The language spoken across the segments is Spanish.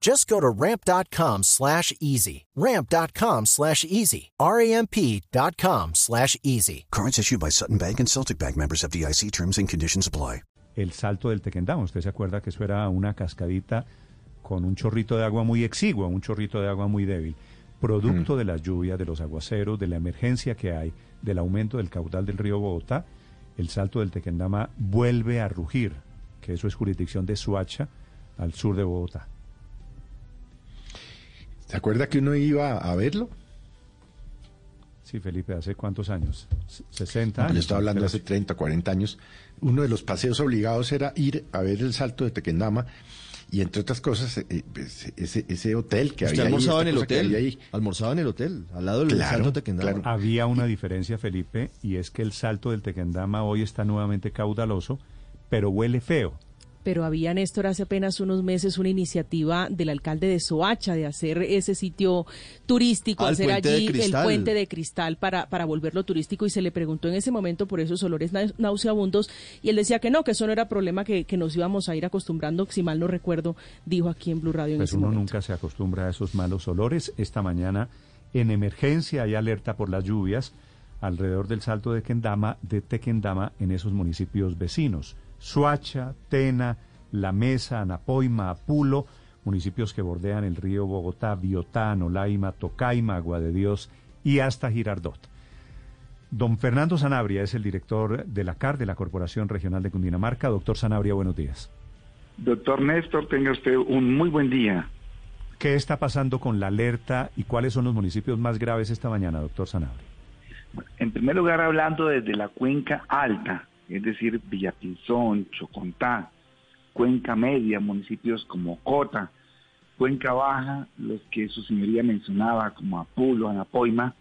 Just go to ramp.com slash easy. Ramp.com slash easy. R-A-M-P.com slash easy. Cards issued by Sutton Bank and Celtic Bank members of DIC terms and conditions apply. El salto del Tequendama, usted se acuerda que eso era una cascadita con un chorrito de agua muy exiguo, un chorrito de agua muy débil, producto de las lluvias, de los aguaceros, de la emergencia que hay, del aumento del caudal del río Bogotá, el salto del Tequendama vuelve a rugir, que eso es jurisdicción de Suacha, al sur de Bogotá. ¿Se acuerda que uno iba a verlo? Sí, Felipe, ¿hace cuántos años? ¿60 años? Yo estaba hablando hace 30, 40 años. Uno de los paseos obligados era ir a ver el salto de Tequendama y entre otras cosas eh, pues, ese, ese hotel que ¿Usted había almorzaba ahí, en el hotel? había ahí. Almorzaba en el hotel, al lado del Claro, Salto Tequendama. claro. Había una diferencia, Felipe, y es que el salto del Tequendama hoy está nuevamente caudaloso, pero huele feo. Pero había, Néstor, hace apenas unos meses una iniciativa del alcalde de Soacha de hacer ese sitio turístico, Ah, hacer allí el puente de cristal para, para volverlo turístico y se le preguntó en ese momento por esos olores nau- nauseabundos y él decía que no, que eso no era problema, que, que nos íbamos a ir acostumbrando, si mal no recuerdo, dijo aquí en Blue Radio en Pues ese uno momento. nunca se acostumbra a esos malos olores. Esta mañana, en emergencia, hay alerta por las lluvias alrededor del salto de Tequendama, de Tequendama en esos municipios vecinos. Suacha, Tena, La Mesa, Anapoima, Apulo, municipios que bordean el río Bogotá, Biotá, Nolaima, Tocaima, Agua de Dios y hasta Girardot. Don Fernando Sanabria es el director de la CAR, de la Corporación Regional de Cundinamarca. Doctor Sanabria, buenos días. Doctor Néstor, tenga usted un muy buen día. ¿Qué está pasando con la alerta y cuáles son los municipios más graves esta mañana, doctor Sanabria? En primer lugar, hablando desde la cuenca alta, es decir, Villapinzón, Chocontá, cuenca media, municipios como Cota, cuenca baja, los que su señoría mencionaba como Apulo, Anapoima,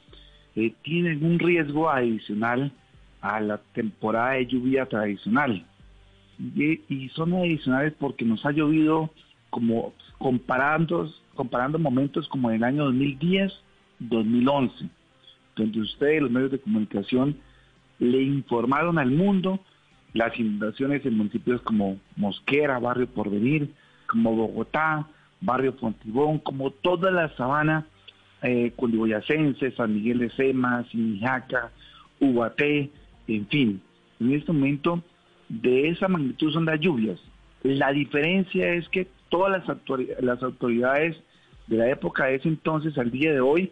eh, tienen un riesgo adicional a la temporada de lluvia tradicional. Y, son adicionales porque nos ha llovido como comparando, comparando momentos como en el año 2010, 2011, donde ustedes, los medios de comunicación, le informaron al mundo las inundaciones en municipios como Mosquera, Barrio Porvenir, como Bogotá, Barrio Fontibón, como toda la sabana eh, cundiboyacense, San Miguel de Sema, Sinijaca, Ubaté, en fin. En este momento, de esa magnitud son las lluvias. La diferencia es que todas las autoridades de la época de ese entonces al día de hoy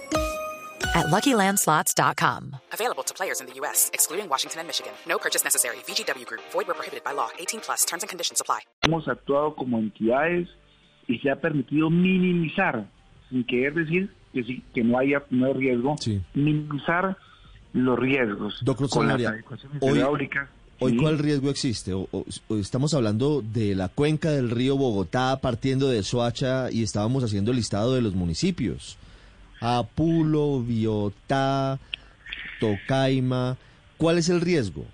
at LuckyLandSlots.com. Available to players in the U.S., excluding Washington and Michigan. No purchase necessary. VGW Group, void where prohibited by law. 18 plus terms and conditions apply. hemos actuado como entidades y se ha permitido minimizar, sin querer decir que sí, que no haya no hay riesgo, Sí. minimizar los riesgos Doctor con las Sanabria, adecuaciones hoy- hidráulicas. Hoy, Sí. ¿cuál riesgo existe? O- o- o estamos hablando de la cuenca del río Bogotá partiendo de Soacha y estábamos haciendo el listado de los municipios. Apulo, Biotá, Tocaima. ¿Cuál es el riesgo?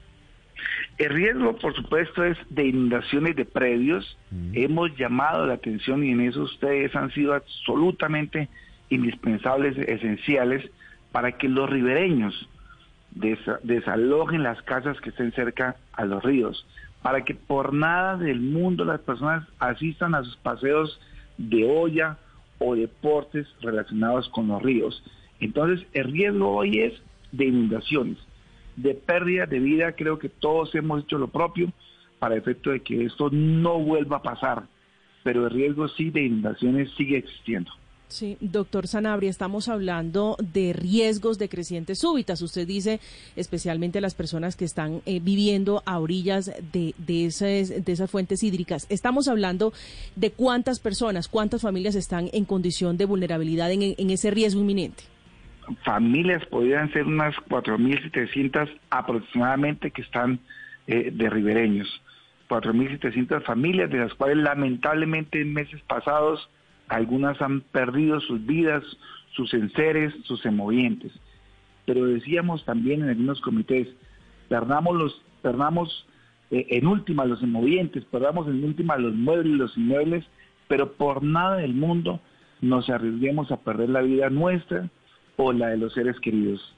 El riesgo, por supuesto, es de inundaciones de predios. Hemos llamado la atención y en eso ustedes han sido absolutamente indispensables, esenciales, para que los ribereños desa- desalojen las casas que estén cerca a los ríos, para que por nada del mundo las personas asistan a sus paseos de olla o deportes relacionados con los ríos. Entonces, el riesgo hoy es de inundaciones, de pérdida de vida. Creo que todos hemos hecho lo propio para efecto de que esto no vuelva a pasar, pero el riesgo sí de inundaciones sigue existiendo. Sí, doctor Sanabria, estamos hablando de riesgos de crecientes súbitas. Usted dice especialmente las personas que están eh, viviendo a orillas de, de, esas, de esas fuentes hídricas. Estamos hablando de cuántas personas, cuántas familias están en condición de vulnerabilidad en, en ese riesgo inminente. Familias podrían ser unas 4.700 aproximadamente que están eh, de ribereños. 4.700 familias, de las cuales lamentablemente en meses pasados algunas han perdido sus vidas, sus enseres, sus emovientes. Pero decíamos también en algunos comités, perdamos los, perdamos eh, en última los emovientes, perdamos en última los muebles, los inmuebles, pero por nada del mundo nos arriesguemos a perder la vida nuestra o la de los seres queridos.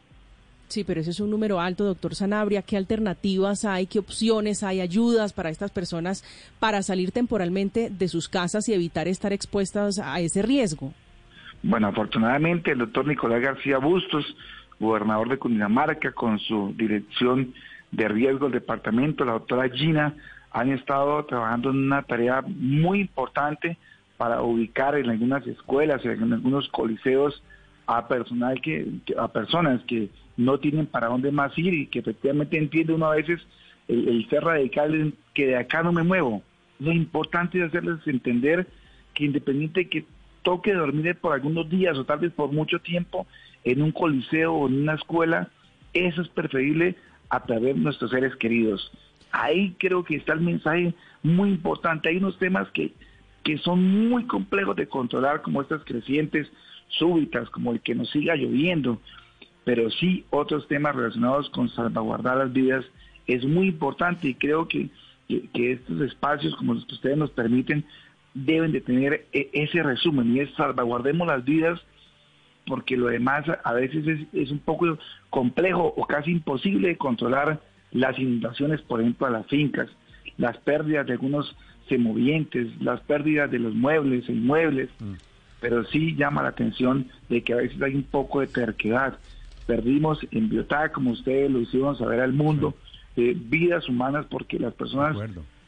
Sí, pero ese es un número alto, doctor Sanabria. ¿Qué alternativas hay? ¿Qué opciones hay? ¿Ayudas para estas personas para salir temporalmente de sus casas y evitar estar expuestas a ese riesgo? Bueno, afortunadamente el doctor Nicolás García Bustos, gobernador de Cundinamarca, con su dirección de riesgo del departamento, la doctora Gina, han estado trabajando en una tarea muy importante para ubicar en algunas escuelas, en algunos coliseos, a personal que, a personas que no tienen para dónde más ir y que efectivamente entiende uno a veces el, ser radical que de acá no me muevo. Lo importante es hacerles entender que independiente de que toque dormir por algunos días o tal vez por mucho tiempo en un coliseo o en una escuela, eso es preferible a perder nuestros seres queridos. Ahí creo que está el mensaje muy importante. Hay unos temas que, que son muy complejos de controlar, como estas crecientes, súbitas, como el que nos siga lloviendo, pero sí otros temas relacionados con salvaguardar las vidas es muy importante y creo que, que, estos espacios como los que ustedes nos permiten deben de tener e, ese resumen y es salvaguardemos las vidas porque lo demás a veces es, un poco complejo o casi imposible de controlar las inundaciones, por ejemplo, a las fincas, las pérdidas de algunos semovientes, las pérdidas de los muebles inmuebles. Mm pero sí llama la atención de que a veces hay un poco de terquedad. Perdimos en Biotá, como ustedes lo hicieron saber al mundo, eh, vidas humanas porque las personas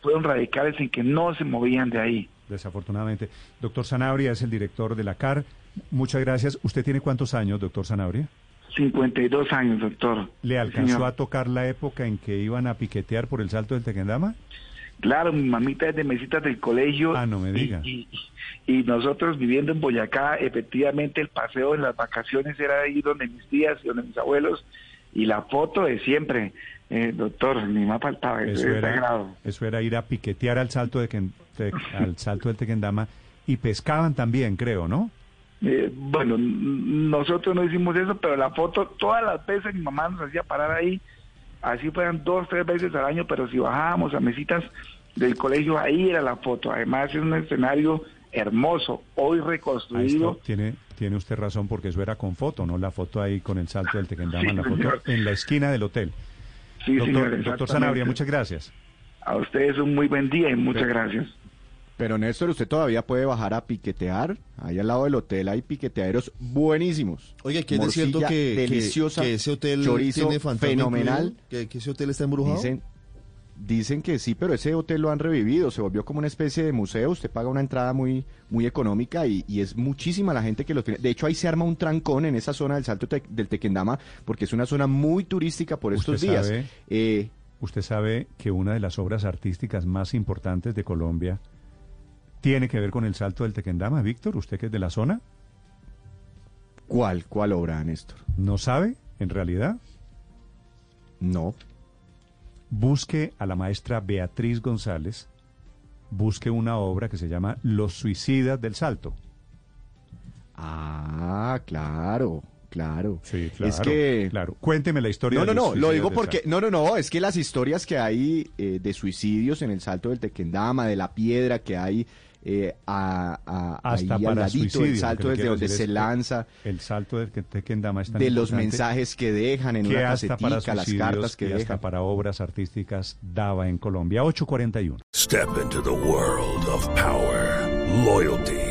fueron radicales en que no se movían de ahí. Desafortunadamente. Doctor Sanabria es el director de la CAR. Muchas gracias. ¿Usted tiene cuántos años, doctor Sanabria? 52 años, doctor. ¿Le alcanzó a tocar la época en que iban a piquetear por el salto del Tequendama? Claro, mi mamita es de mesitas del colegio. Ah, no me diga. Y, nosotros viviendo en Boyacá, efectivamente el paseo en las vacaciones era ahí donde mis tías y donde mis abuelos. Y la foto de siempre, eh, doctor, ni más faltaba. Eso, era, eso era ir a piquetear al salto, de, al salto del Tequendama y pescaban también, creo, ¿no? Eh, bueno, nosotros no hicimos eso, pero la foto, todas las veces mi mamá nos hacía parar ahí así fueran dos, tres veces al año, pero si bajábamos a mesitas del colegio, ahí era la foto. Además es un escenario hermoso, hoy reconstruido. tiene, tiene usted razón porque eso era con foto, ¿no? La foto ahí con el salto del Tequendama, la foto en la esquina del hotel. Sí, doctor, doctor Sanabria, muchas gracias. A ustedes un muy buen día y muchas gracias. Pero Néstor, usted todavía puede bajar a piquetear. Ahí al lado del hotel hay piqueteaderos buenísimos. Oye, ¿quién es cierto que, deliciosa, que, ese hotel tiene fenomenal. ¿Que, ese hotel está embrujado? Dicen, dicen que sí, pero ese hotel lo han revivido. Se volvió como una especie de museo. Usted paga una entrada muy, muy económica y, es muchísima la gente que los tiene. De hecho, ahí se arma un trancón en esa zona del Salto del Tequendama porque es una zona muy turística por estos días. Eh, usted sabe que una de las obras artísticas más importantes de Colombia tiene que ver con el salto del Tequendama, Víctor, usted que es de la zona. ¿Cuál? ¿Cuál obra, Néstor? ¿No sabe, en realidad? No. Busque a la maestra Beatriz González, busque una obra que se llama Los Suicidas del Salto. Ah, claro. Claro. Sí, claro. Es que. Claro. Cuénteme la historia. No, no, no. Lo digo porque. No, no, no. Es que las historias que hay eh, de suicidios en el salto del Tequendama, de la piedra que hay eh, a, hasta para el salto desde donde se lanza, el salto del que Tequendama de los mensajes que dejan en una hasta casetica, las cartas que, hasta para obras artísticas daba en Colombia. 841. Step into the world of power, loyalty